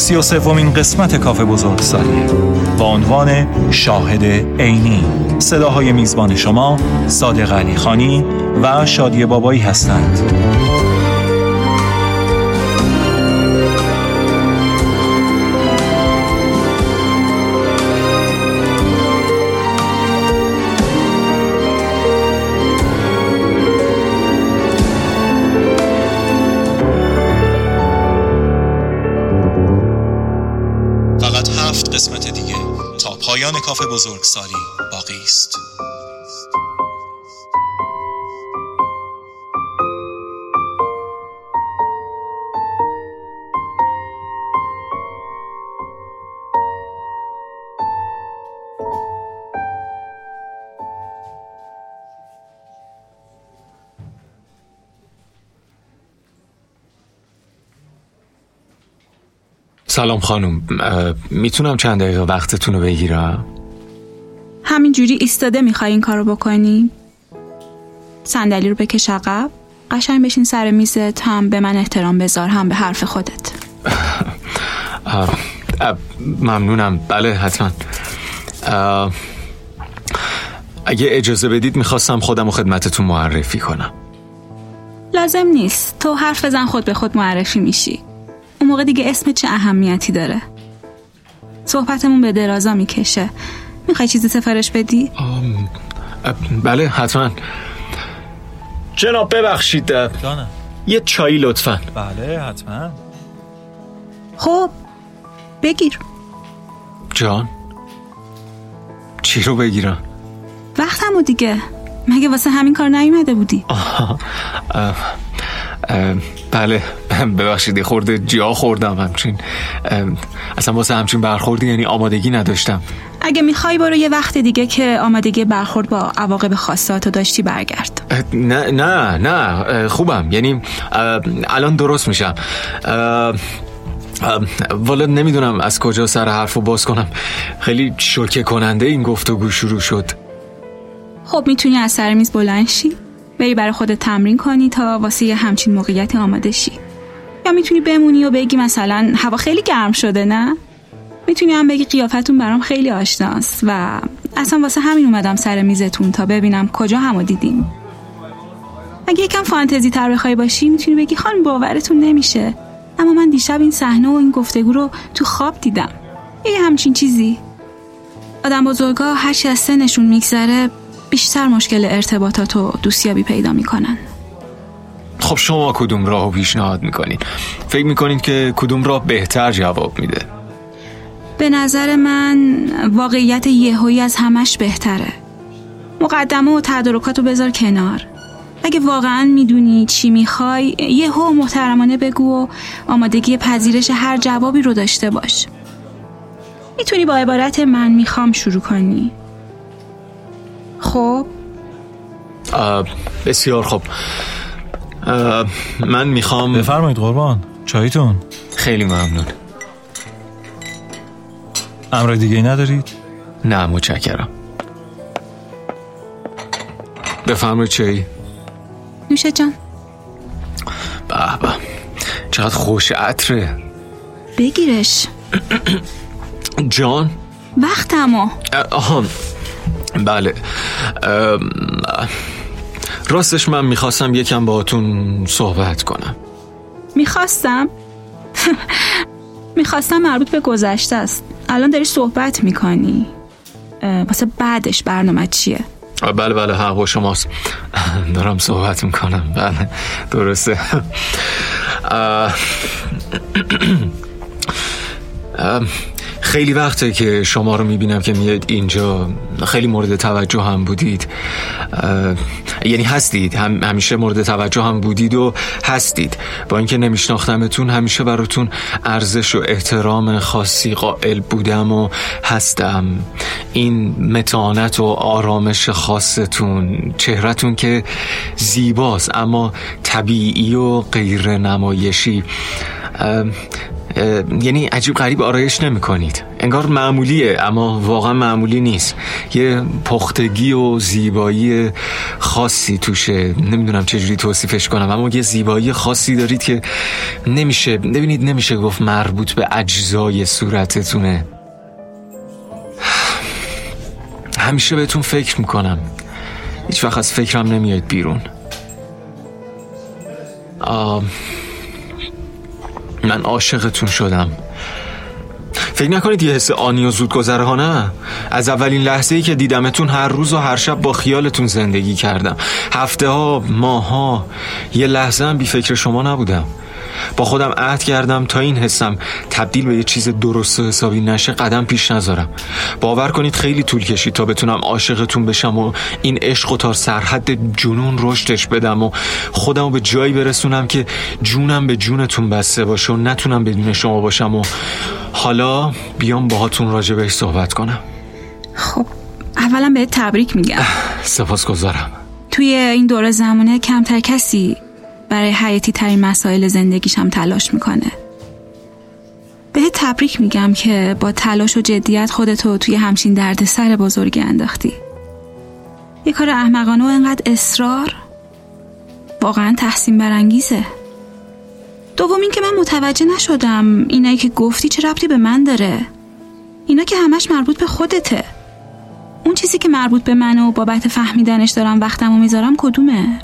سی و سومین قسمت کافه بزرگسالیه با عنوان شاهد عینی. صداهای میزبان شما صادق علی خانی و شادی بابایی هستند. پایان کافه بزرگسالی باقی است. سلام خانم می‌تونم چند دقیقه وقتتون رو بگیرم؟ همینجوری ایستاده می‌خوای این کارو بکنی؟ صندلی رو بکش عقب. قشنگ بشین سر میزت هم به من احترام بذار هم به حرف خودت. ممنونم. بله حتما. اگه اجازه بدید می‌خواستم خودم و خدمتتون معرفی کنم. لازم نیست. تو حرف بزن خود به خود معرفی میشی. اون موقع دیگه اسم چه اهمیتی داره؟ صحبتمون به درازا می‌کشه. می‌خوای چیزی سفارش بدی؟ بله حتما. جناب ببخشید جانم. یه چایی لطفا. بله حتما. خب بگیر. جان چی رو بگیرم؟ وقتمو دیگه. مگه واسه همین کار نیومده بودی؟ بله ببخشید خورده جا خوردم همچین. اصلا واسه همچین برخوردی یعنی آمادگی نداشتم. اگه می‌خوای برو یه وقت دیگه که آمادگی برخورد با عواقب خاصاتو داشتی برگرد. نه نه نه خوبم. یعنی الان درست میشم. والا نمی‌دونم از کجا سر حرف رو باز کنم. خیلی شوکه کننده این گفتگو شروع شد. خب می‌تونی از سر میز بلند شی؟ بری برای خودت تمرین کنی تا واسه یه همچین موقعیتی آماده شی. یا می‌تونی بمونی و بگی مثلا هوا خیلی گرم شده نه؟ می‌تونی هم بگی قیافتون برام خیلی آشناست و اصلا واسه همین اومدم سر میزتون تا ببینم کجا همو دیدیم. اگه یکم فانتزی تر بخوای باشی می‌تونی بگی خانم باورتون نمیشه. اما من دیشب این صحنه و این گفتگو رو تو خواب دیدم. یه همچین چیزی. آدم بزرگا هرچی از سنشون میگذره بیشتر مشکل ارتباطات و دوستیابی پیدا می‌کنن. خب شما کدوم راه پیشنهاد می‌کنین؟ فکر می‌کنین که کدوم راه بهتر جواب میده؟ به نظر من واقعیت یهویی از همش بهتره. مقدمه و تدارکات رو بذار کنار. اگه واقعا می‌دونی چی می‌خوای یهو محترمانه بگو و آمادگی پذیرش هر جوابی رو داشته باش. می‌تونی با عبارت من می‌خوام شروع کنی. خب. بسیار خب. من می‌خوام بفرمایید قربان. چایتون. خیلی ممنون. امر دیگه ندارید؟ نه متشکرم. بفرمایید چایی. نوشه جان. به به. چقدر خوش عطره. بگیرش. جان؟ وقتمو. آها. بله. راستش من می‌خواستم یکم باهاتون صحبت کنم. می‌خواستم؟ می‌خواستم مربوط به گذشته است. الان داری صحبت می‌کنی. واسه بعدش برنامه چیه؟ بله بله حق با شماست. دارم صحبت می‌کنم. بله درسته. خیلی وقته که شما رو می‌بینم که میاد اینجا. خیلی مورد توجه هم بودید. یعنی هستید. هم همیشه مورد توجه هم بودید و هستید. با اینکه نمیشناختمتون همیشه براتون ارزش و احترام خاصی قائل بودم و هستم. این متانت و آرامش خاصتون چهرتون که زیباست اما طبیعی و غیر نمایشی یعنی عجیب غریب آرایش نمی کنید انگار معمولیه اما واقعا معمولی نیست. یه پختگی و زیبایی خاصی توشه. نمی‌دونم چجوری توصیفش کنم اما یه زیبایی خاصی دارید که نمیشه ببینید نمیشه گفت مربوط به اجزای صورتتونه. همیشه بهتون فکر می‌کنم. هیچ وقت از فکرم نمیاد بیرون. آه من عاشقتون شدم. فکر نکنید یه حس آنی و زود گذره نه؟ از اولین لحظه ای که دیدمتون هر روز و هر شب با خیالتون زندگی کردم. هفته ها ماه ها یه لحظه هم بی فکر شما نبودم. با خودم عهد کردم تا این حسم تبدیل به یه چیز درست و حسابی نشه قدم پیش نذارم. باور کنید خیلی طول کشید تا بتونم عاشقتون بشم و این عشق و تا سرحد جنون رشدش بدم و خودم به جایی برسونم که جونم به جونتون بسته باشه و نتونم بدون شما باشم و حالا بیام باهاتون راجع بهش صحبت کنم. خب اولا به تبریک میگم. سپاس گذارم توی این دوره زمانه کمتر کسی برای حیاتی ترین مسائل زندگیش هم تلاش می‌کنه. به تبریک میگم که با تلاش و جدیت خودتو توی همچین درد سر بزرگی انداختی. یه کار احمقانه و انقدر اصرار؟ واقعا تحسین برانگیزه. دوم این که من متوجه نشدم اینایی که گفتی چه ربطی به من داره. اینا که همش مربوط به خودته. اون چیزی که مربوط به من و بابت فهمیدنش دارم وقتمو می‌ذارم کدومه؟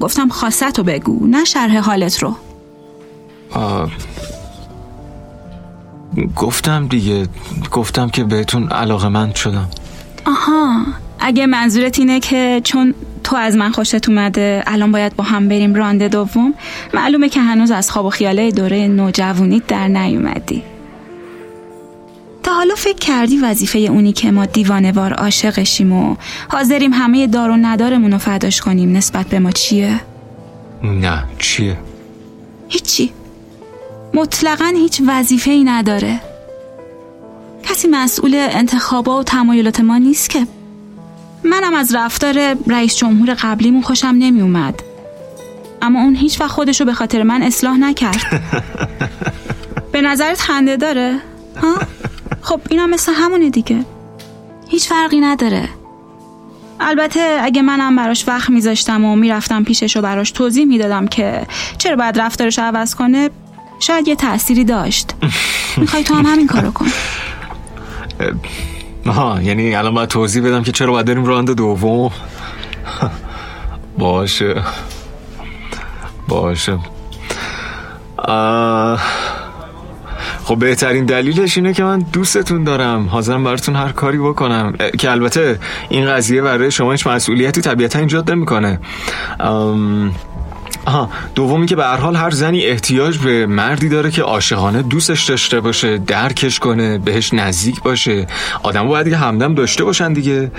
گفتم خاصت رو بگو نه شرح حالت رو. گفتم دیگه گفتم که بهتون علاقه من شدم. آها اگه منظورت اینه که چون تو از من خوشت اومده الان باید با هم بریم رانده دوم معلومه که هنوز از خواب و خیاله دوره نوجوانیت در نیومدی. حالا فکر کردی وظیفه اونی که ما دیوانوار عاشقشیم و حاضریم همه دار و ندارمون رو فداش کنیم نسبت به ما چیه؟ نه چیه؟ هیچی مطلقا هیچ وظیفه ای نداره کسی مسئول انتخابا و تمایلات ما نیست که منم از رفتار رئیس جمهور قبلیمون خوشم نمی اومد اما اون هیچ وقت خودشو به خاطر من اصلاح نکرد به نظرت خنده داره؟ ها؟ خب اینا مثل همونه دیگه. هیچ فرقی نداره. البته اگه منم براش وقت میذاشتم و می‌رفتم پیشش و براش توضیح می‌دادم که چرا باید رفتارش عوض کنه شاید یه تأثیری داشت. می‌خوای تو هم همین کارو کن. آها یعنی الان باید توضیح بدم که چرا باید بریم راند دوم؟ باشه. باشه. آه... خب بهترین دلیلش اینه که من دوستتون دارم. حاضرم براتون هر کاری بکنم. که البته این قضیه برای شما هیچ مسئولیتی طبیعتا ایجاد نمی‌کنه. آها دومی که به هر حال هر زنی احتیاج به مردی داره که عاشقانه دوستش داشته باشه درکش کنه بهش نزدیک باشه. آدم باید دیگه همدم داشته باشن دیگه.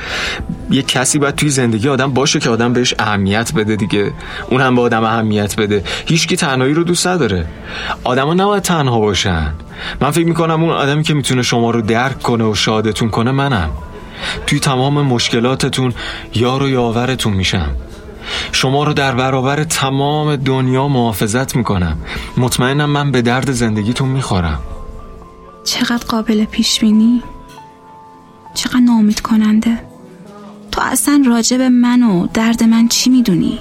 یه کسی باید توی زندگی آدم باشه که آدم بهش اهمیت بده دیگه. اون هم به آدم اهمیت بده. هیچکی تنهایی رو دوست نداره. آدما نباید تنها باشن. من فکر می‌کنم اون آدمی که می‌تونه شما رو درک کنه و شادتون کنه منم. توی تمام مشکلاتتون یار و یاورتون میشم. شما رو در برابر تمام دنیا محافظت می‌کنم. مطمئنم من به درد زندگیتون می‌خورم. چقدر قابل پیش بینی؟ چقدر نامید کننده تو اصلا راجب من و درد من چی می‌دونی؟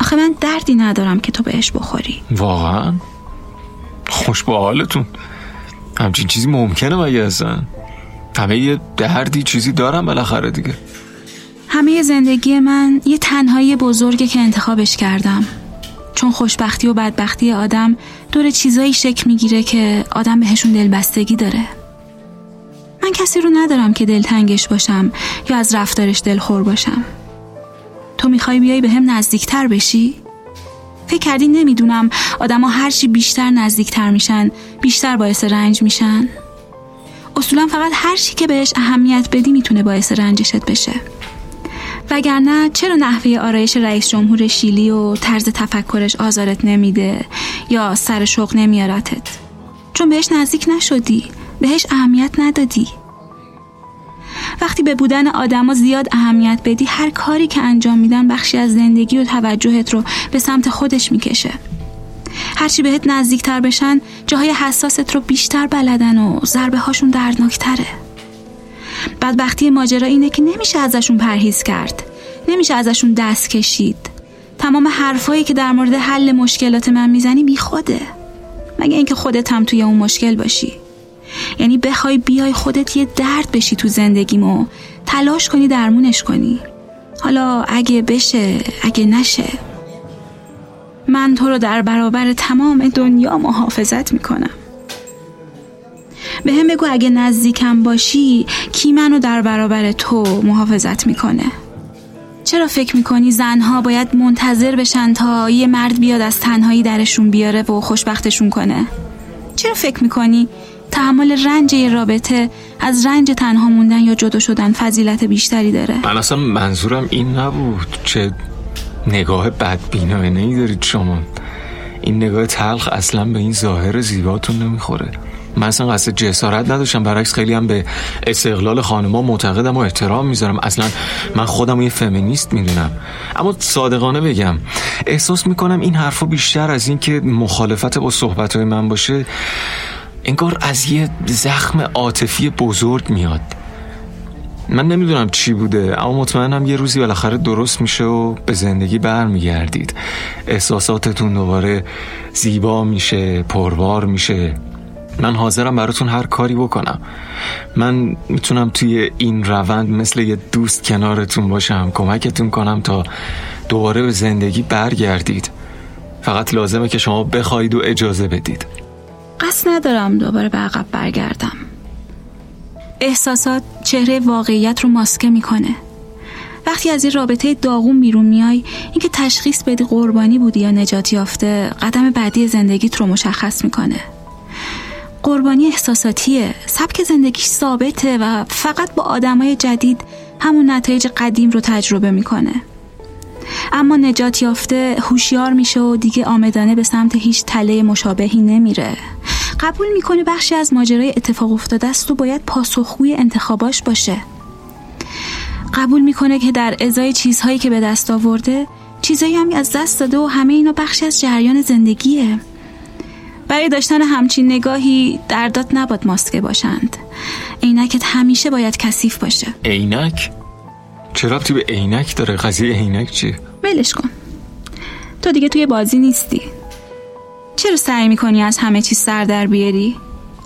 آخه من دردی ندارم که تو بهش بخوری. واقعا؟ خوش با حالتون. همچین چیزی ممکنه مگه اصلا؟ همه یه دردی چیزی دارم بالاخره دیگه. همه زندگی من یه تنهایی بزرگه که انتخابش کردم. چون خوشبختی و بدبختی آدم دور چیزایی شکل می‌گیره که آدم بهشون دلبستگی داره. من کسی رو ندارم که دلتنگش باشم یا از رفتارش دلخور باشم. تو می‌خوای بیای به هم نزدیکتر بشی؟ فکر کردی نمی‌دونم آدما هرچی بیشتر نزدیکتر میشن بیشتر باعث رنج میشن. اصولا فقط هر چی که بهش اهمیت بدی می‌تونه باعث رنجشت بشه. وگرنه چرا نحوه آرایش رئیس جمهور شیلی و طرز تفکرش آزارت نمیده یا سر شوق نمیارتت؟ چون بهش نزدیک نشدی بهش اهمیت ندادی. وقتی به بودن آدما زیاد اهمیت بدی هر کاری که انجام میدن بخشی از زندگی و توجهت رو به سمت خودش می‌کشه. هرچی بهت نزدیکتر بشن جاهای حساست رو بیشتر بلدن و ضربه هاشون دردناکتره. بدبختی ماجرا اینه که نمیشه ازشون پرهیز کرد. نمیشه ازشون دست کشید. تمام حرفایی که در مورد حل مشکلات من می‌زنی بی خوده. مگه اینکه خودت هم توی اون مشکل باشی. یعنی بخوای بیای خودت یه درد بشی تو زندگیمو. تلاش کنی درمونش کنی. حالا اگه بشه اگه نشه. من تو رو در برابر تمام دنیا محافظت می‌کنم. به هم بگو اگه نزدیکم باشی کی منو در برابر تو محافظت می‌کنه؟ چرا فکر می‌کنی زنها باید منتظر بشن تا یه مرد بیاد از تنهایی درشون بیاره و خوشبختشون کنه؟ چرا فکر می‌کنی تحمل رنج یه رابطه از رنج تنها موندن یا جدا شدن فضیلت بیشتری داره؟ من اصلا منظورم این نبود چه نگاه بدبینانه دارید شما. این نگاه تلخ اصلا به این ظاهر زیباتون نمی‌خوره. من اصلا قصد جسارت نداشتم. برعکس خیلی هم به استقلال خانما معتقدم و احترام می‌ذارم. اصلا من خودم یه فمینیست می‌دونم. اما صادقانه بگم احساس می‌کنم این حرفا بیشتر از این که مخالفت با صحبتهای من باشه انگار از یه زخم عاطفی بزرگ میاد. من نمی‌دونم چی بوده اما مطمئنم یه روزی بالاخره درست میشه و به زندگی برمیگردید. احساساتتون دوباره زیبا میشه پربار میشه. من حاضرم براتون هر کاری بکنم. من می‌تونم توی این روند مثل یه دوست کنارتون باشم کمکتون کنم تا دوباره به زندگی برگردید. فقط لازمه که شما بخواید و اجازه بدید. قصد ندارم دوباره به عقب برگردم. احساسات چهره واقعیت رو ماسکه می‌کنه. وقتی از این رابطه داغون بیرون میای اینکه تشخیص بدی قربانی بودی یا نجات یافته قدم بعدی زندگیت رو مشخص می‌کنه. قربانی احساساتیه. سبک زندگیش ثابته و فقط با آدمای جدید همون نتایج قدیم رو تجربه می‌کنه. اما نجات یافته هوشیار میشه و دیگه آمدانه به سمت هیچ تله مشابهی نمیره. قبول می‌کنه بخشی از ماجرای اتفاق افتاده است و باید پاسخگوی انتخاباش باشه. قبول می‌کنه که در ازای چیزهایی که به دست آورده چیزهایی هم از دست داده و همه اینا بخشی از جریان زندگیه. برای داشتن همچین نگاهی دردات نباد ماسکه باشند. عینکت همیشه باید کثیف باشه. عینک؟ چرا تو به عینک داره؟ قضیه عینک چی ولش کن. تو دیگه توی بازی نیستی. چرا سعی می‌کنی از همه چیز سر در بیاری؟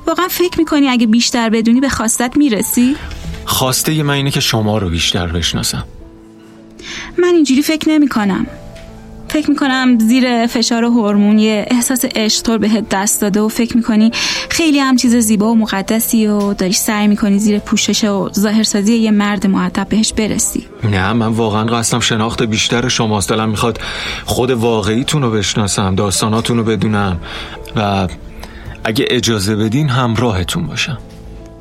واقعا فکر می‌کنی اگه بیشتر بدونی به خواستت می‌رسی؟ خواسته من اینه که شما رو بیشتر بشناسم. من اینجوری فکر نمی‌کنم. فکر می‌کنم زیر فشار هورمون یه احساس عشق بهت دست داده و فکر می‌کنی خیلی هم چیز زیبا و مقدسی و داری سعی می‌کنی زیر پوشش و ظاهرسازی یه مرد معدب بهش برسی. نه من واقعا قصدم شناخت بیشتر شماست. دلم می‌خواد خود واقعیتون رو بشناسم داستاناتون رو بدونم. و اگه اجازه بدین همراهتون باشم.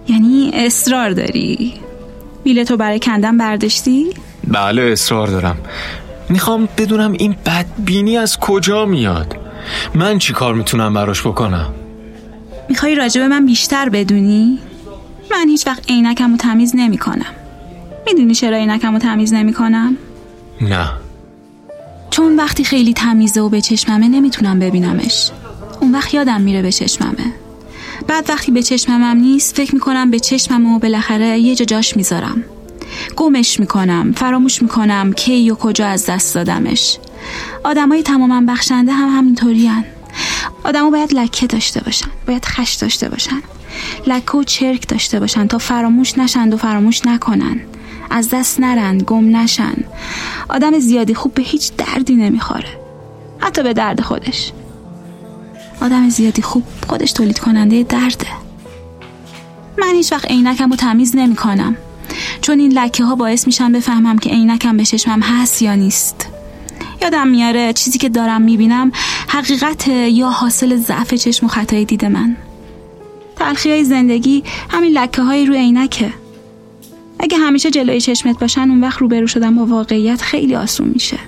یعنی اصرار داری؟ بیلتو برای کندن برداشتی؟ بله اصرار دارم. می‌خوام بدونم این بدبینی از کجا میاد. من چی کار می‌تونم براش بکنم؟ می‌خوای راجب من بیشتر بدونی؟ من هیچ وقت عینکم رو تمیز نمی کنم می‌دونی چرا عینکم رو تمیز نمی کنم؟ نه. چون وقتی خیلی تمیزه و به چشممه نمی‌تونم ببینمش. اون وقت یادم میره به چشممه. بعد وقتی به چشممم نیست فکر می‌کنم به چشمم و بالاخره یه جا جاش می‌ذارم. گمش می‌کنم فراموش می‌کنم کی و کجا از دست دادمش. آدمای تماما بخشنده هم همینطوری هن. آدما باید لکه داشته باشن باید خش داشته باشن. لکه و چرک داشته باشن تا فراموش نشند و فراموش نکنن. از دست نرن گم نشن. آدم زیادی خوب به هیچ دردی نمی‌خوره. حتی به درد خودش. آدم زیادی خوب خودش تولید کننده درده. من هیچ وقت عینکم رو تمیز نمی کنم چون این لکه ها باعث میشن بفهمم که عینکم به چشمم هست یا نیست. یادم میاره چیزی که دارم می‌بینم حقیقت یا حاصل ضعف چشم و خطای دید من. تلخی های زندگی همین لکه های روی عینکه. اگه همیشه جلوی چشمت باشن اون وقت روبرو شدن با واقعیت خیلی آسون میشه.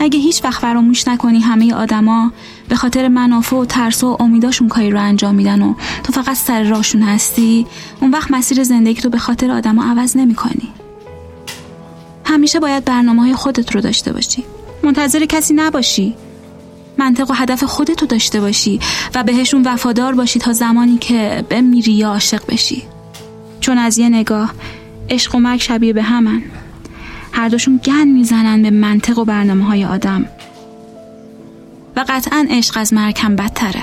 اگه هیچ وقت فراموش نکنی همه آدما به خاطر منافع و ترس و امیداشون کاری رو انجام میدن و تو فقط سر راشون هستی؟ اون وقت مسیر زندگی تو به خاطر آدما عوض نمی‌کنی. همیشه باید برنامه های خودت رو داشته باشی. منتظر کسی نباشی. منطق و هدف خودت رو داشته باشی و بهشون وفادار باشی تا زمانی که بمیری یا عاشق بشی. چون از یه نگاه عشق و مرگ شبیه به همن. هر دوشون گن می‌زنن به منطق و برنامه های آدم. و قطعا عشق از مرگ هم بدتره.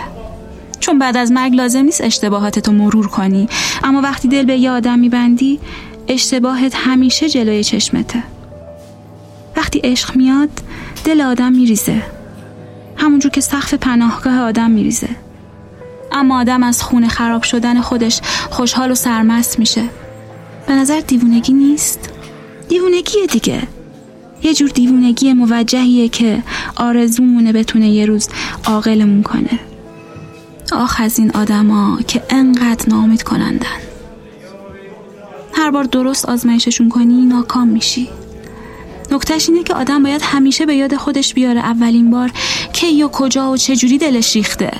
چون بعد از مرگ لازم نیست اشتباهاتتو مرور کنی. اما وقتی دل به یه آدم میبندی اشتباهت همیشه جلوی چشمته. وقتی عشق میاد دل آدم میریزه. همونجور که سقف پناهگاه آدم میریزه. اما آدم از خونه خراب شدن خودش خوشحال و سرمست میشه. به نظر دیوونگی نیست؟ دیوونگیه دیگه. یه جور دیوونگی موجهیه که آرزومونه بتونه یه روز عاقلمون کنه. آخ از این آدما که انقدر نامید کنندن هر بار درست آزمایششون کنی ناکام میشی. نکتش اینه که آدم باید همیشه به یاد خودش بیاره اولین بار کی و کجا و چجوری دلش ریخته.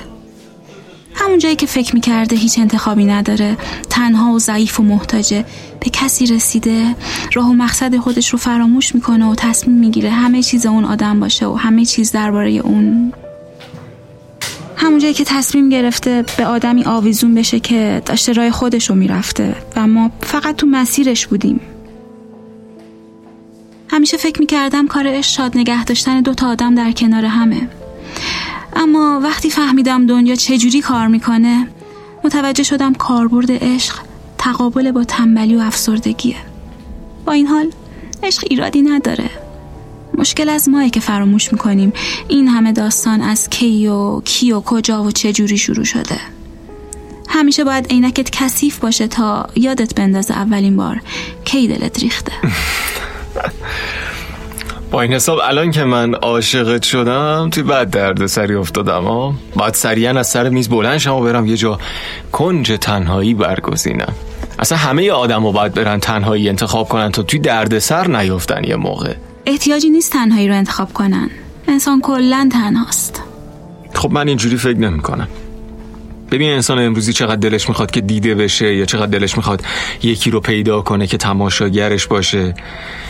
همون جایی که فکر می‌کرده هیچ انتخابی نداره تنها و ضعیف و محتاجه. به کسی رسیده راه و مقصد خودش رو فراموش می‌کنه و تصمیم می‌گیره همه چیز اون آدم باشه و همه چیز درباره اون. همون جایی که تصمیم گرفته به آدمی آویزون بشه که داشته راه خودش رو می‌رفته. و ما فقط تو مسیرش بودیم. همیشه فکر می‌کردم کارش شاد نگه داشتن دو تا آدم در کنار همه. اما وقتی فهمیدم دنیا چجوری کار می‌کنه متوجه شدم کاربرد عشق تقابل با تنبلی و افسردگیه. با این حال عشق ایرادی نداره. مشکل از ماه که فراموش می‌کنیم. این همه داستان از کی و کی و کجا و چجوری شروع شده. همیشه باید عینکت کثیف باشه تا یادت بندازه اولین بار کی دلت ریخته. با این حساب الان که من عاشقت شدم توی بعد درد سری افتادم ها باید سریعا از سر میز بلند شم و برم یه جا کنج تنهایی برگزینم. اصلا همه آدم رو باید برن تنهایی انتخاب کنن تا توی درد سر نیفتن یه موقع. احتیاجی نیست تنهایی رو انتخاب کنن. انسان کلا تنهاست. خب من اینجوری فکر نمی کنم ببین انسان امروزی چقدر دلش می‌خواد که دیده بشه یا چقدر دلش می‌خواد یکی رو پیدا کنه که تماشاگرش باشه.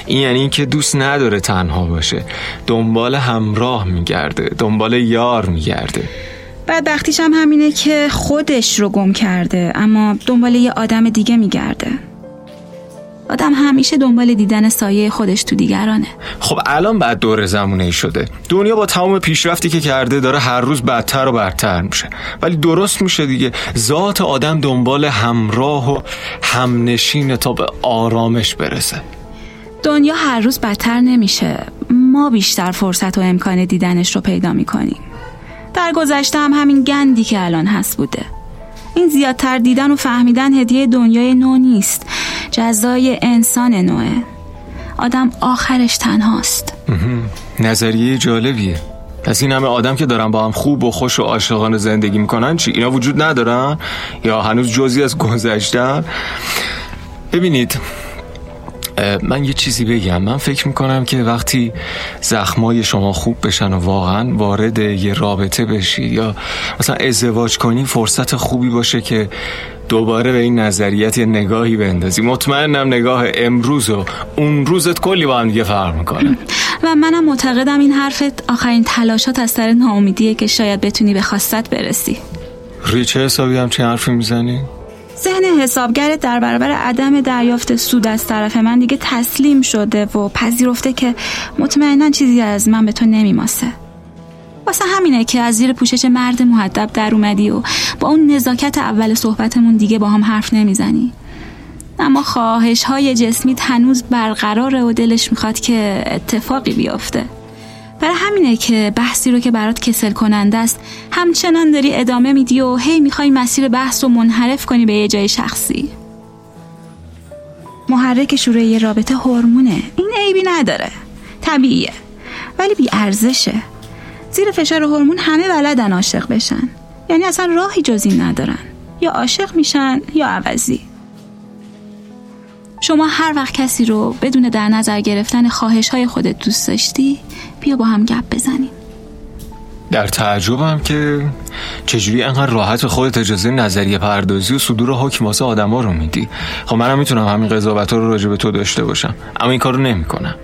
این یعنی که دوست نداره تنها باشه. دنبال همراه میگرده دنبال یار میگرده. بدبختیش هم همینه که خودش رو گم کرده اما دنبال یه آدم دیگه میگرده. آدم همیشه دنبال دیدن سایه خودش تو دیگرانه. خب الان بعد دور زمونه شده. دنیا با تمام پیشرفتی که کرده داره هر روز بدتر و بدتر میشه. ولی درست میشه دیگه. ذات آدم دنبال همراه و همنشین تا به آرامش برسه. دنیا هر روز بدتر نمیشه. ما بیشتر فرصت و امکان دیدنش رو پیدا می‌کنیم. در گذشته هم همین گندی که الان هست بوده. این زیادتر دیدن و فهمیدن هدیه دنیای نو نیست. جزای انسان نوعه آدم آخرش تنهاست نظریه جالبیه پس این همه آدم که دارن با هم خوب و خوش و عاشقانه زندگی می‌کنن چی؟ اینا وجود ندارن؟ یا هنوز جزی از گذشتن؟ ببینید من یه چیزی بگم من فکر می‌کنم که وقتی زخمای شما خوب بشن و واقعا وارد یه رابطه بشی یا مثلا ازدواج کنی فرصت خوبی باشه که دوباره به این نظریت یه نگاهی بندازی. مطمئنم نگاه امروز و اون روزت کلی با هم دیگه فرق می‌کنه. و منم معتقدم این حرفت آخرین تلاشات از سر ناامیدیه که شاید بتونی به خواستت برسی. روی چه حسابی هم چه حرفی می‌زنی؟ ذهن حسابگرت در برابر عدم دریافت سود از طرف من دیگه تسلیم شده و پذیرفته که مطمئنا چیزی از من به تو نمیماسه. واسه همینه که از زیر پوشش مرد محدب در اومدی و با اون نزاکت اول صحبتمون دیگه با هم حرف نمی‌زنی. اما خواهش های جسمی هنوز برقراره و دلش می‌خواد که اتفاقی بیفته برای همینه که بحثی رو که برات کسل کننده است همچنان داری ادامه میدی و هی می‌خوای مسیر بحث رو منحرف کنی به یه جای شخصی. محرک شروع یه رابطه هورمونه. این عیبی نداره. طبیعیه. ولی بی ارزشه زیر فشار هورمون همه بلدن عاشق بشن. یعنی اصلا راهی جز این ندارن. یا عاشق میشن یا عوضی. شما هر وقت کسی رو بدون در نظر گرفتن خواهش های خودت دوست داشتی بیا با هم گپ بزنیم. در تعجبم که چجوری انقدر راحت به خودت اجازه نظریه پردازی و صدور حکم واسه آدما رو میدی. خب منم می‌تونم همین قضاوت رو راجع به تو داشته باشم اما این کارو نمی‌کنم.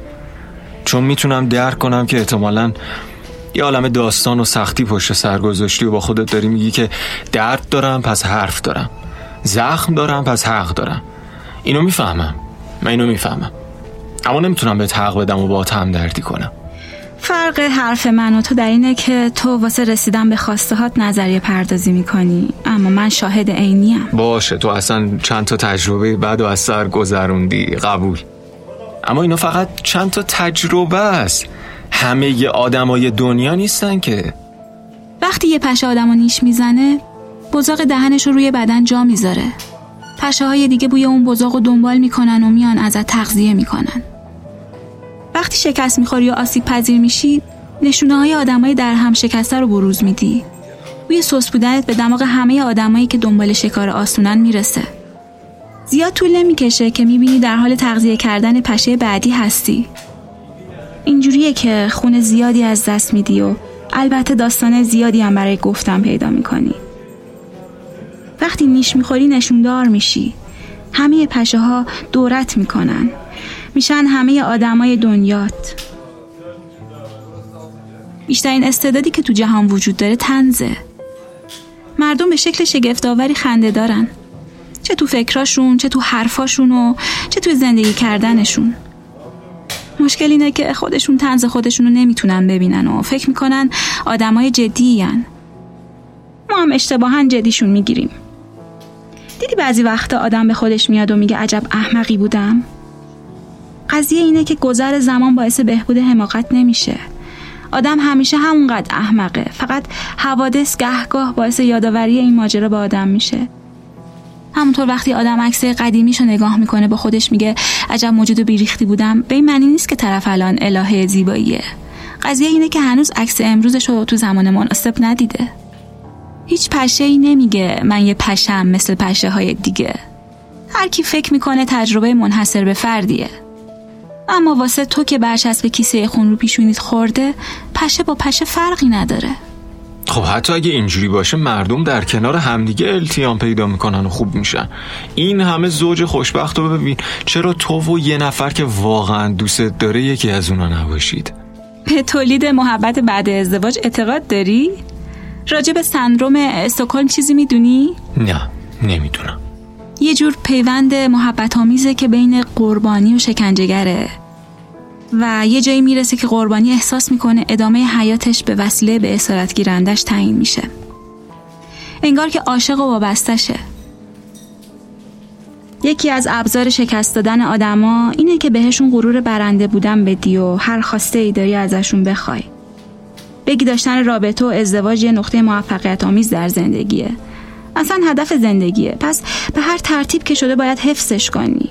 چون می‌تونم درک کنم که احتمالا یه عالم داستان و سختی پشت سر گذاشتی و با خودت داری میگی که درد دارم پس حرف دارم. زخم دارم پس حق دارم. اینو می‌فهمم. من اینو می‌فهمم. اما نمی‌تونم به حق بدم و با هم دردی کنم. فرق حرف من و تو در اینه که تو واسه رسیدن به خواسته هات نظریه پردازی می‌کنی. اما من شاهد عینیم. باشه تو اصلا چند تا تجربه بعد و از سر گذروندی. قبول. اما اینا فقط چند تا تجربه است. همه ی آدمای دنیا نیستن که. وقتی یه پشه آدمو نیش می‌زنه بزاق دهنش رو روی بدن جا می‌ذاره. پشه های دیگه بوی اون بزاق رو دنبال می‌کنن و میان ازت تغذیه می‌کنن. وقتی شکست می‌خوری یا آسیب پذیر میشی نشونه های آدمای در هم شکسته رو بروز میدی. بوی سوس بودنت به دماغ همه آدمایی که دنبال شکار آسونن می‌رسه. زیاد طول نمی‌کشه که می‌بینی در حال تغذیه کردن پشه بعدی هستی. اینجوریه که خون زیادی از دست میدی و البته داستان زیادی هم برای گفتن پیدا می‌کنی. وقتی نیش می‌خوری نشوندار میشی. همه پشه ها دورت می‌کنن. میشن همه آدمای دنیات. بیشترین استعدادی که تو جهان وجود داره تنزه مردم به شکل شگفتآوری خنده دارن. چه تو فکراشون چه تو حرفاشون و چه تو زندگی کردنشون. مشکل اینه که خودشون تنز خودشون رو نمی‌تونن ببینن و فکر می‌کنن آدمای جدی هن. ما هم اشتباها جدیشون می‌گیریم. دیدی بعضی وقتا آدم به خودش میاد و میگه عجب احمقی بودم؟ قضیه اینه که گذر زمان باعث بهبود حماقت نمیشه. آدم همیشه همونقدر احمقه. فقط حوادث گهگاه باعث یادآوری این ماجرا به آدم میشه. همونطور وقتی آدم عکس قدیمیشو نگاه می‌کنه با خودش میگه عجب موجود و بیریختی بودم. به این معنی نیست که طرف الان الهه زیباییه. قضیه اینه که هنوز عکس امروزش رو تو زمان مناسب ندیده. هیچ پشه ای نمیگه من یه پشم مثل پشه های دیگه. هر کی فکر می‌کنه تجربه منحصر به فردیه. اما واسه تو که برچسب کیسه خون رو پیشونیت خورده پشه با پشه فرقی نداره. خب حتی اگه اینجوری باشه مردم در کنار همدیگه التیام پیدا می‌کنن و خوب میشن. این همه زوج خوشبخت رو ببین. چرا تو و یه نفر که واقعا دوست داره یکی از اونا نباشید؟ به تولید محبت بعد ازدواج اعتقاد داری؟ راجع به سندروم استکهلم چیزی می‌دونی؟ نه نمی‌دونم. یه جور پیوند محبت آمیزه که بین قربانی و شکنجهگره. و یه جایی می‌رسه که قربانی احساس می‌کنه ادامه حیاتش به وسیله به اسارت گیرندش تعیین میشه. انگار که عاشق و وابستشه یکی از ابزار شکست دادن آدما اینه که بهشون غرور برنده بودن بدی و هر خواسته ای داری ازشون بخوای. بگی داشتن رابطه و ازدواج یه نقطه موفقیت آمیز در زندگیه. اصلا هدف زندگیه. پس به هر ترتیب که شده باید حفظش کنی.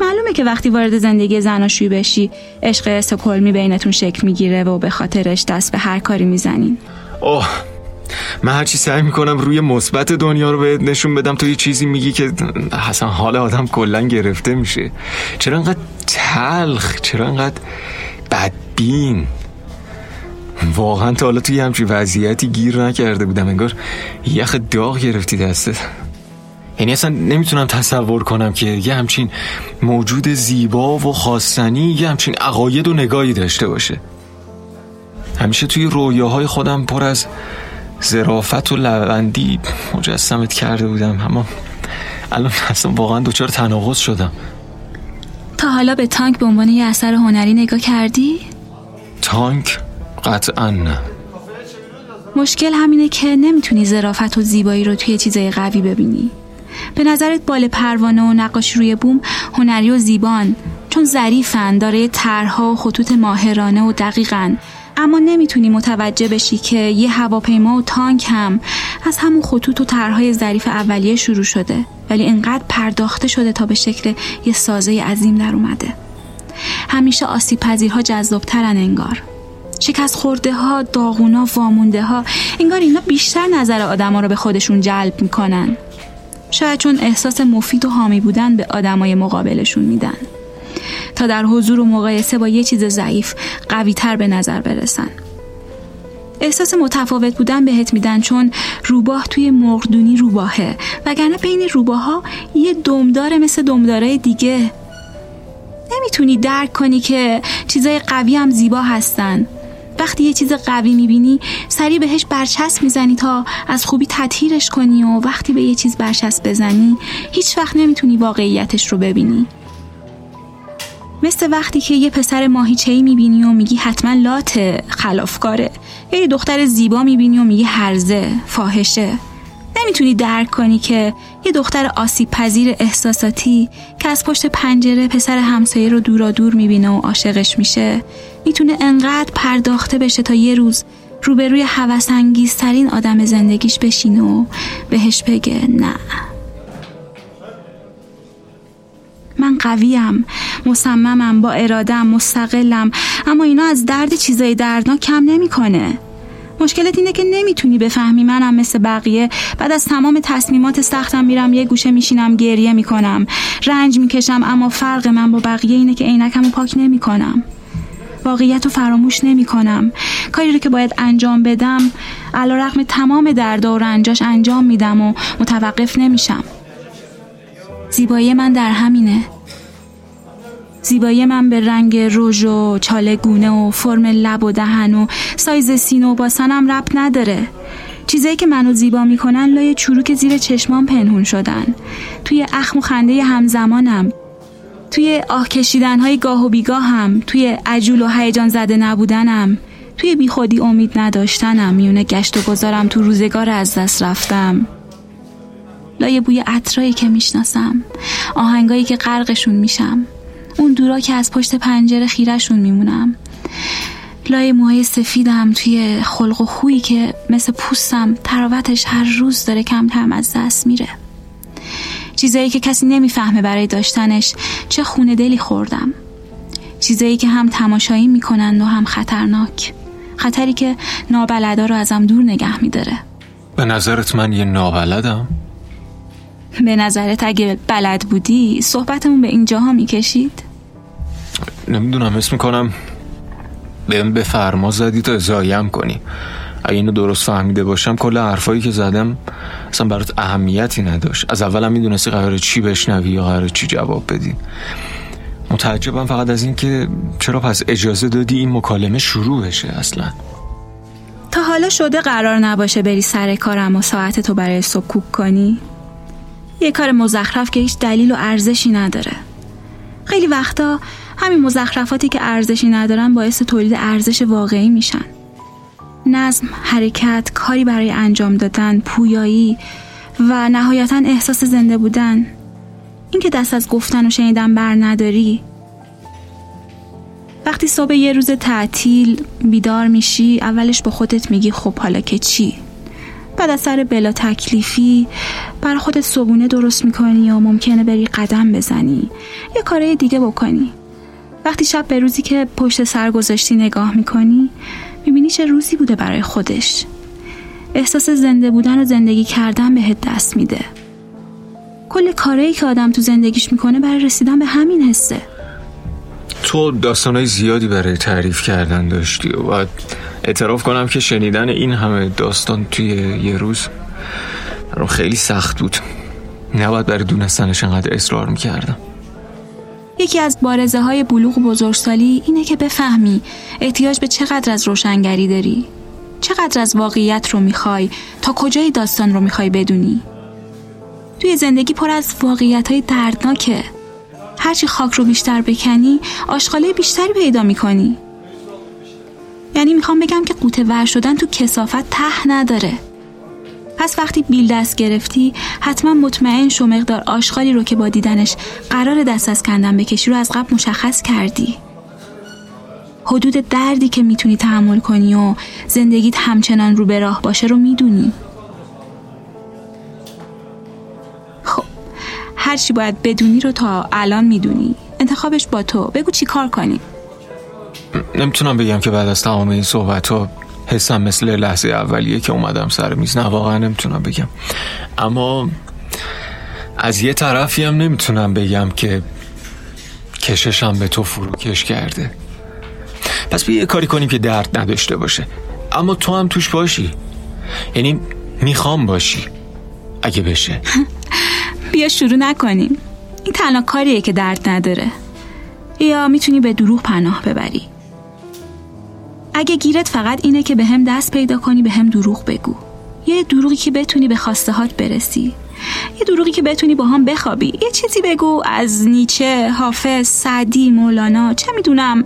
معلومه که وقتی وارد زندگی زناشویی بشی عشق استکهلمی بینتون شکل می‌گیره و به خاطرش دست به هر کاری می‌زنین. اوه من هرچی سعی می‌کنم روی مثبت دنیا رو بهت نشون بدم تو یه چیزی میگی که حسن حال آدم کلا گرفته میشه. چرا انقدر تلخ؟ چرا انقدر بدبین؟ واقعا تا حالا توی همچین وضعیتی گیر نکرده بودم انگار یخ داغ گرفتی دستت. یعنی اصلا نمی‌تونم تصور کنم که یه همچین موجود زیبا و خواستنی یه همچین عقاید و نگاهی داشته باشه همیشه توی رویاهای خودم پر از زرافت و لبندی مجسمت کرده بودم اما الان اصلا واقعا دوچار تناقض شدم تا حالا به تانک به عنوان یه اثر هنری نگاه کردی؟ تانک؟ قطعا نه مشکل همینه که نمی‌تونی زرافت و زیبایی رو توی چیزای قوی ببینی به نظرت بال پروانه و نقاشی روی بوم هنری و زیبان چون ظریفن داره طرحها و خطوط ماهرانه و دقیقن. اما نمی‌تونی متوجه بشی که یه هواپیما و تانک هم از همون خطوط و طرحهای ظریف اولیه شروع شده ولی انقدر پرداخته شده تا به شکل یه سازه عظیم در اومده. همیشه آسیب پذیرها جذابترن انگار. شکست خورده ها داغونا وامونده ها انگار اینا بیشتر نظر آدما رو به خودشون جلب می‌کنن. شاید چون احساس مفید و حامی بودن به آدمای مقابلشون میدن. تا در حضور و مقایسه با یه چیز ضعیف قوی تر به نظر برسن. احساس متفاوت بودن بهت میدن چون روباه توی مرغدونی روباهه. وگرنه بین روباها یه دمدار مثل دمدارای دیگه. نمی‌تونی درک کنی که چیزای قوی هم زیبا هستن. وقتی یه چیز قوی می‌بینی سریع بهش برچسب می‌زنی تا از خوبی تطهیرش کنی و وقتی به یه چیز برچسب بزنی هیچ وقت نمی‌تونی واقعیتش رو ببینی. مثل وقتی که یه پسر ماهیچهی می‌بینی و میگی حتما لات خلافکاره. یه دختر زیبا می‌بینی و میگی هرزه فاحشه. نمی‌تونی درک کنی که یه دختر آسیب پذیر احساساتی که از پشت پنجره پسر همسایه رو دورا دور می‌بینه و عاشقش میشه می‌تونه انقدر پرداخته بشه تا یه روز روبروی هوسانگیزترین آدم زندگیش بشینه و بهش بگه نه. من قویم مصممم با ارادم مستقلم اما اینا از درد چیزای دردناک کم نمی‌کنه. مشکلت اینه که نمی‌تونی بفهمی منم مثل بقیه. بعد از تمام تصمیمات سختم میرم یه گوشه میشینم گریه می‌کنم. رنج می‌کشم اما فرق من با بقیه اینه که عینکمو پاک نمی‌کنم. واقعیت رو فراموش نمی کنم کاری رو که باید انجام بدم علا رقم تمام درد و رنجاش انجام میدم و متوقف نمیشم. زیبایی من در همینه. زیبایی من به رنگ رژ و چاله گونه و فرم لب و دهن و سایز سینه و باسنم رب نداره. چیزایی که منو زیبا می‌کنن لای چروک زیر چشمان پنهون شدن. توی اخم و خنده همزمانم توی آه کشیدن های گاه و بیگاه هم توی عجول و هیجان زده نبودنم توی بیخودی امید نداشتنم میونه گشت و گذارم تو روزگار از دست رفتم. لای بوی عطرایی که می‌شناسم آهنگایی که غرقشون میشم. اون دورا که از پشت پنجره خیرشون میمونم. لای موهای سفیدم توی خلق و خویی که مثل پوستم تراوتش هر روز داره کم از دست میره. چیزایی که کسی نمی‌فهمه برای داشتنش چه خونه دلی خوردم. چیزایی که هم تماشایی می‌کنند و هم خطرناک. خطری که نابلدا رو ازم دور نگه میداره. به نظرت من یه نابلدم؟ به نظرت اگه بلد بودی صحبتمون به اینجاها می‌کشید؟ نمی‌دونم اسم می‌کنم بهم به فرما زدی تا ازاییم کنی. اگه اینو درست فهمیده باشم کل حرفایی که زدم اصلا برات اهمیتی نداشت. از اولم می‌دونستی قرار چی بشنوی یا قرار چی جواب بدی. متعجبم فقط از این که چرا پس اجازه دادی این مکالمه شروع بشه اصلا. تا حالا شده قرار نباشه بری سر کارم و ساعت تو برای سکوک کنی؟ یه کار مزخرف که هیچ دلیل و ارزشی نداره. خیلی وقتا همین مزخرفاتی که ارزشی ندارن باعث تولید ارزش واقعی میشن. نظم، حرکت، کاری برای انجام دادن، پویایی و نهایتا احساس زنده بودن. اینکه دست از گفتن و شنیدن بر نداری. وقتی صبح یه روز تعطیل بیدار میشی اولش با خودت میگی خب حالا که چی؟ بعد از سر بلا تکلیفی بر خودت صبونه درست می‌کنی و ممکنه بری قدم بزنی؟ یه کارهای دیگه بکنی. وقتی شب به روزی که پشت سر گذاشتی نگاه می‌کنی می‌بینی چه روزی بوده برای خودش. احساس زنده بودن و زندگی کردن بهت دست میده. کل کارهایی که آدم تو زندگیش می‌کنه برای رسیدن به همین حسه. تو داستانهای زیادی برای تعریف کردن داشتی و باید اعتراف کنم که شنیدن این همه داستان توی یه روز رو خیلی سخت بود. نباید برای دونستنش انقدر اصرار می‌کردم. یکی از بارزه های بلوغ بزرگسالی اینه که بفهمی احتیاج به چقدر از روشنگری داری. چقدر از واقعیت رو می‌خوای تا کجای داستان رو می‌خوای بدونی؟ توی زندگی پر از واقعیت های دردناکه. هرچی خاک رو بیشتر بکنی آشغاله بیشتری پیدا می‌کنی. یعنی می‌خوام بگم که قوطه ور شدن تو کسافت ته نداره. پس وقتی بیل دست گرفتی حتما مطمئن شو مقدار آشغالی رو که با دیدنش قرار دست از کندن بکشی رو از قبل مشخص کردی. حدود دردی که می‌تونی تحمل کنی و زندگیت همچنان رو به راه باشه رو می‌دونی. هرچی باید بدونی رو تا الان می‌دونی. انتخابش با تو. بگو چی کار کنی. نمی‌تونم بگم که بعد از تمام این صحبت ها حسم مثل لحظه اولیه که اومدم سر میز. نه واقعا نمی‌تونم بگم. اما از یه طرفی هم نمی‌تونم بگم که کششم به تو فروکش کرده. پس بیا یه کاری کنیم که درد نداشته باشه. اما تو هم توش باشی. یعنی می‌خوام باشی. اگه بشه. بیا شروع نکنیم. این تنها کاریه که درد نداره. یا می‌تونی به دروغ پناه ببری. اگه گیرت فقط اینه که به هم دست پیدا کنی به هم دروغ بگو. یه دروغی که بتونی به خواستهات برسی. یه دروغی که بتونی با هم بخوابی. یه چیزی بگو از نیچه، حافظ، سعدی، مولانا چه می‌دونم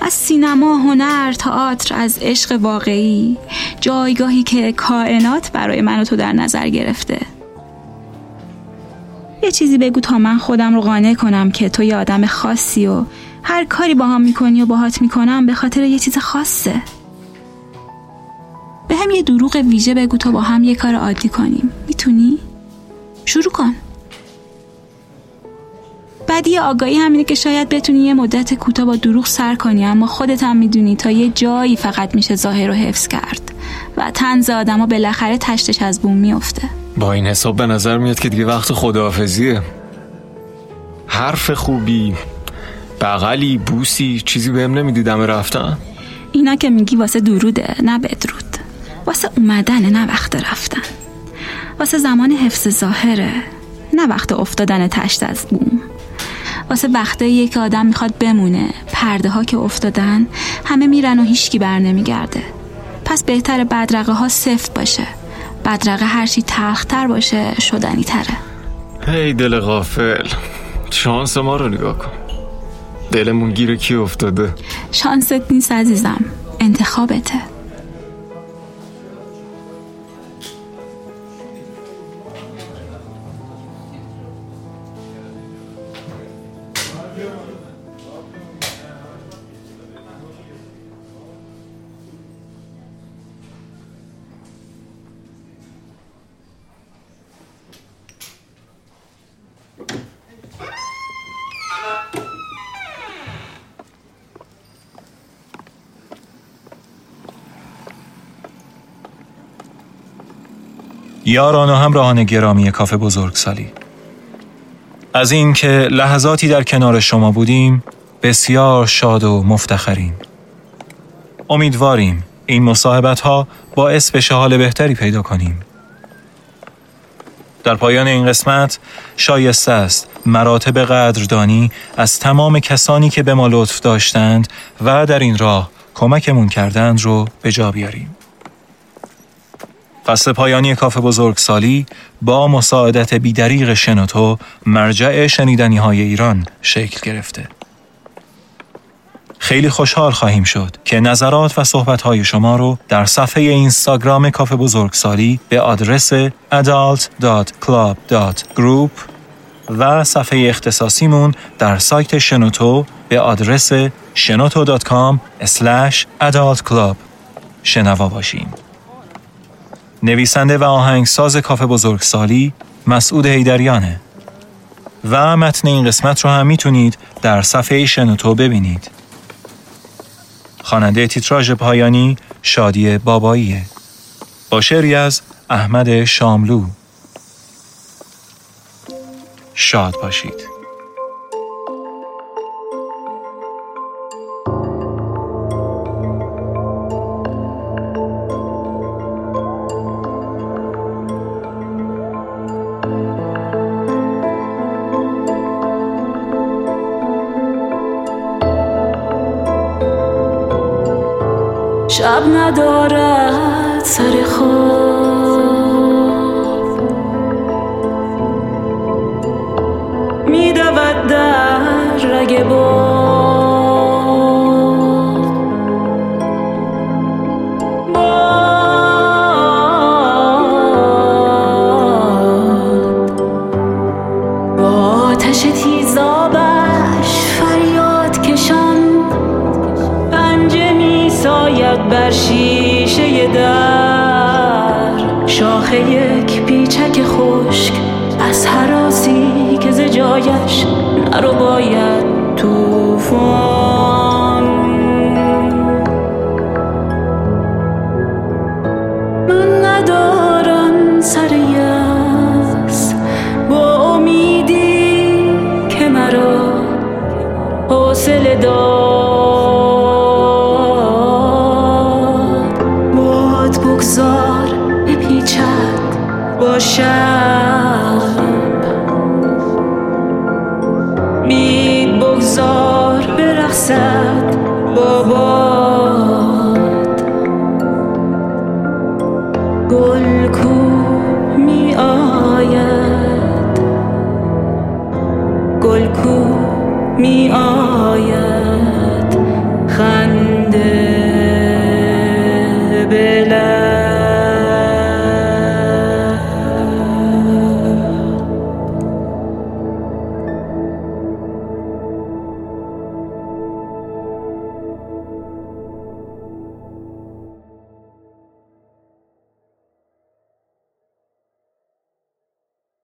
از سینما، هنر، تئاتر از عشق واقعی. جایگاهی که کائنات برای من و تو در نظر گرفته. یه چیزی بگو تا من خودم رو قانع کنم که تو یه آدم خاصی و هر کاری با هم می‌کنی و باهات می‌کنم به خاطر یه چیز خاصه. به هم یه دروغ ویژه بگو تا با هم یه کار عادی کنیم. می‌تونی؟ شروع کن. بعد یه آگاهی همینه که شاید بتونی یه مدت کوتاه با دروغ سر کنی اما خودت هم می‌دونی تا یه جایی فقط میشه ظاهر رو حفظ کرد و تنز آدم بالاخره تشتش از بوم میفته با این حساب به نظر میاد که دیگه وقت خداحافظیه. حرف خوبی بغلی بوسی چیزی بهم نمیدی دم رفتن. اینا که میگی واسه دروده نه بدرود. واسه اومدنه نه وقت رفتن. واسه زمان حفظ ظاهره نه وقت افتادن تشت از بوم. واسه وقتایی که آدم می‌خواد بمونه پرده ها که افتادن همه میرن و هیچکی بر نمیگرده. پس بهتر بدرقه ها سفت باشه. بدرقه هرچی تلختر باشه شدنی تره. هی دل غافل. شانس ما رو نگاه کن. دلمون گیر کی افتاده؟ شانست نیست عزیزم. انتخابته. یاران و همراهان گرامی کافه بزرگسالی از اینکه لحظاتی در کنار شما بودیم بسیار شاد و مفتخریم. امیدواریم این مصاحبت ها باعث بشه حال بهتری پیدا کنیم. در پایان این قسمت شایسته است مراتب قدردانی از تمام کسانی که به ما لطف داشتند و در این راه کمکمون کردند رو به جا بیاریم. فصل پایانی کاف بزرگسالی با مساعدت بیدریق شنوتو مرجع شنیدنی های ایران شکل گرفته. خیلی خوشحال خواهیم شد که نظرات و صحبت های شما رو در صفحه اینستاگرام کاف بزرگسالی به آدرس adult.club.group و صفحه اختصاصیمون در سایت شنوتو به آدرس shenoto.com adultclub شنوا باشیم. نویسنده و آهنگساز کاف بزرگسالی مسعود هیدریانه و متن این قسمت رو هم می‌تونید در صفحه شنوتو ببینید. خواننده تیتراژ پایانی شادی باباییه. با شعری از احمد شاملو. شاد باشید.